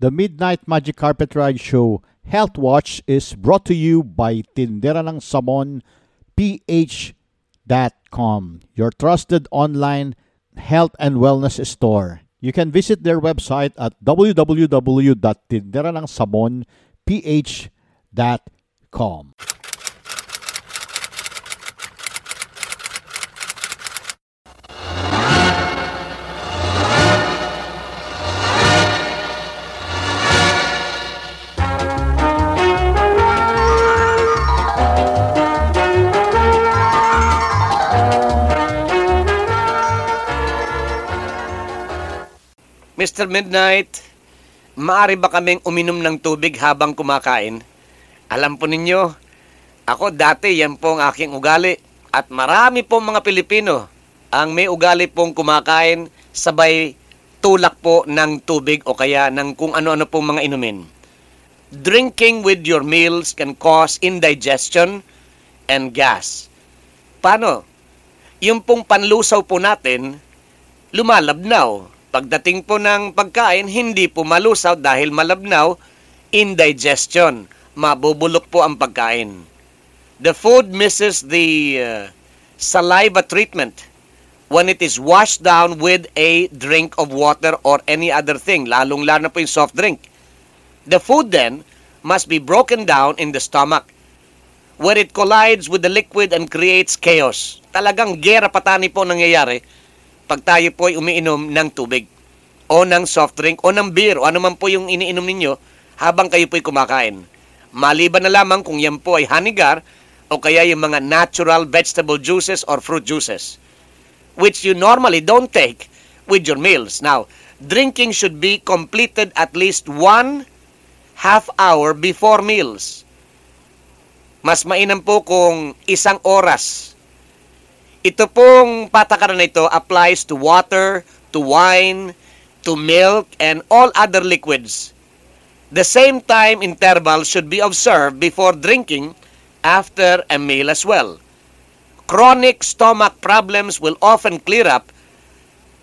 The Midnight Magic Carpet Ride Show Health Watch is brought to you by Tindera ng Samon PH.com, your trusted online health and wellness store. You can visit their website at www.tinderanangsamonph.com. Mr. Midnight, maaari ba kaming uminom ng tubig habang kumakain? Alam po ninyo, ako dati yan po ang aking ugali at marami pong mga Pilipino ang may ugali pong kumakain sabay tulak po ng tubig o kaya ng kung ano-ano pong mga inumin. Drinking with your meals can cause indigestion and gas. Paano? Yung pong panlusaw po natin, lumalabnaw Pagdating po ng pagkain, hindi po malusaw dahil malabnaw, indigestion. Mabubulok po ang pagkain. The food misses the uh, saliva treatment when it is washed down with a drink of water or any other thing, lalong-lalo na po yung soft drink. The food then must be broken down in the stomach where it collides with the liquid and creates chaos. Talagang gera patani po nangyayari pag tayo po ay umiinom ng tubig o ng soft drink o ng beer o ano man po yung iniinom ninyo habang kayo po ay kumakain. Maliban na lamang kung yan po ay hanigar o kaya yung mga natural vegetable juices or fruit juices which you normally don't take with your meals. Now, drinking should be completed at least one half hour before meals. Mas mainam po kung isang oras ito pong patakaran na ito applies to water, to wine, to milk, and all other liquids. The same time interval should be observed before drinking after a meal as well. Chronic stomach problems will often clear up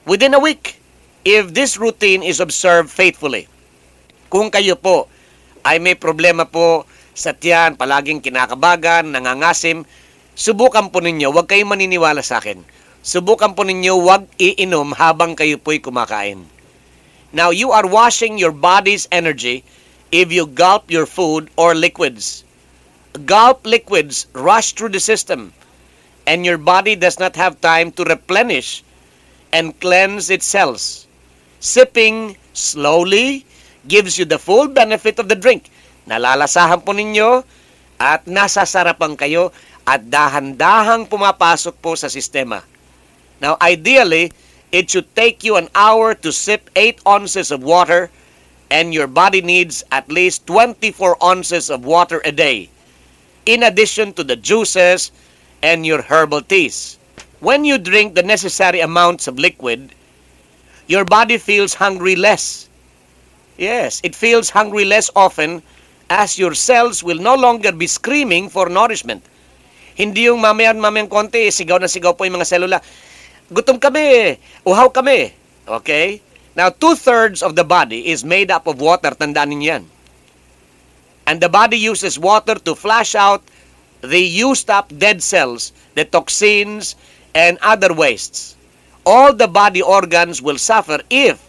within a week if this routine is observed faithfully. Kung kayo po ay may problema po sa tiyan, palaging kinakabagan, nangangasim, Subukan po ninyo, huwag kayong maniniwala sa akin. Subukan po ninyo, huwag iinom habang kayo po'y kumakain. Now, you are washing your body's energy if you gulp your food or liquids. Gulp liquids rush through the system, and your body does not have time to replenish and cleanse its cells. Sipping slowly gives you the full benefit of the drink. Nalalasahan po ninyo at nasasarapan kayo at dahan-dahang pumapasok po sa sistema. Now, ideally, it should take you an hour to sip 8 ounces of water and your body needs at least 24 ounces of water a day, in addition to the juices and your herbal teas. When you drink the necessary amounts of liquid, your body feels hungry less. Yes, it feels hungry less often as your cells will no longer be screaming for nourishment. Hindi yung mamayan mamayang konti, sigaw na sigaw po yung mga selula. Gutom kami, uhaw kami. Okay? Now, two-thirds of the body is made up of water. Tandaan ninyo yan. And the body uses water to flush out the used up dead cells, the toxins, and other wastes. All the body organs will suffer if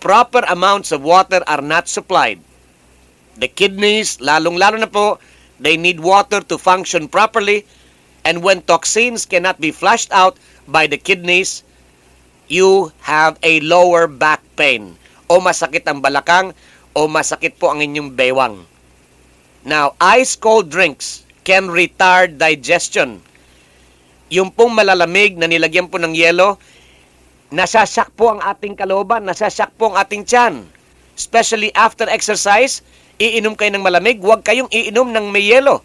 proper amounts of water are not supplied. The kidneys, lalong-lalo na po, they need water to function properly And when toxins cannot be flushed out by the kidneys, you have a lower back pain. O masakit ang balakang, o masakit po ang inyong bewang. Now, ice cold drinks can retard digestion. Yung pong malalamig na nilagyan po ng yelo, nasasak po ang ating kalooban, nasasak po ang ating tiyan. Especially after exercise, iinom kayo ng malamig, huwag kayong iinom ng may yelo.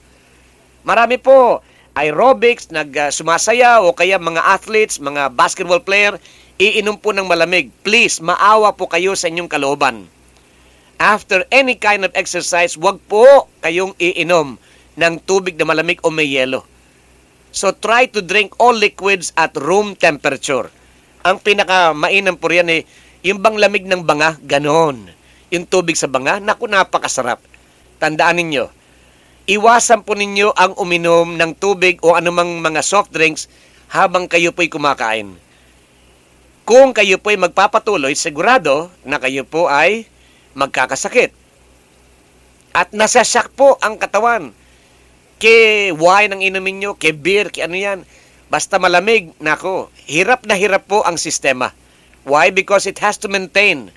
Marami po, aerobics, nag uh, o kaya mga athletes, mga basketball player, iinom po ng malamig. Please, maawa po kayo sa inyong kalooban. After any kind of exercise, wag po kayong iinom ng tubig na malamig o may yelo. So try to drink all liquids at room temperature. Ang pinaka mainam po riyan eh, yung bang lamig ng banga, ganon. yung tubig sa banga, naku, napakasarap. Tandaan ninyo, iwasan po ninyo ang uminom ng tubig o anumang mga soft drinks habang kayo po'y kumakain. Kung kayo po'y magpapatuloy, sigurado na kayo po ay magkakasakit. At nasasyak po ang katawan. Ke wine ang inumin nyo, ke beer, ke ano yan. Basta malamig, nako, hirap na hirap po ang sistema. Why? Because it has to maintain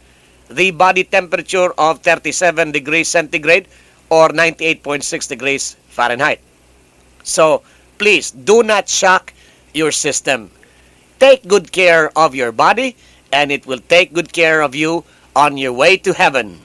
the body temperature of 37 degrees centigrade or 98.6 degrees Fahrenheit. So, please do not shock your system. Take good care of your body and it will take good care of you on your way to heaven.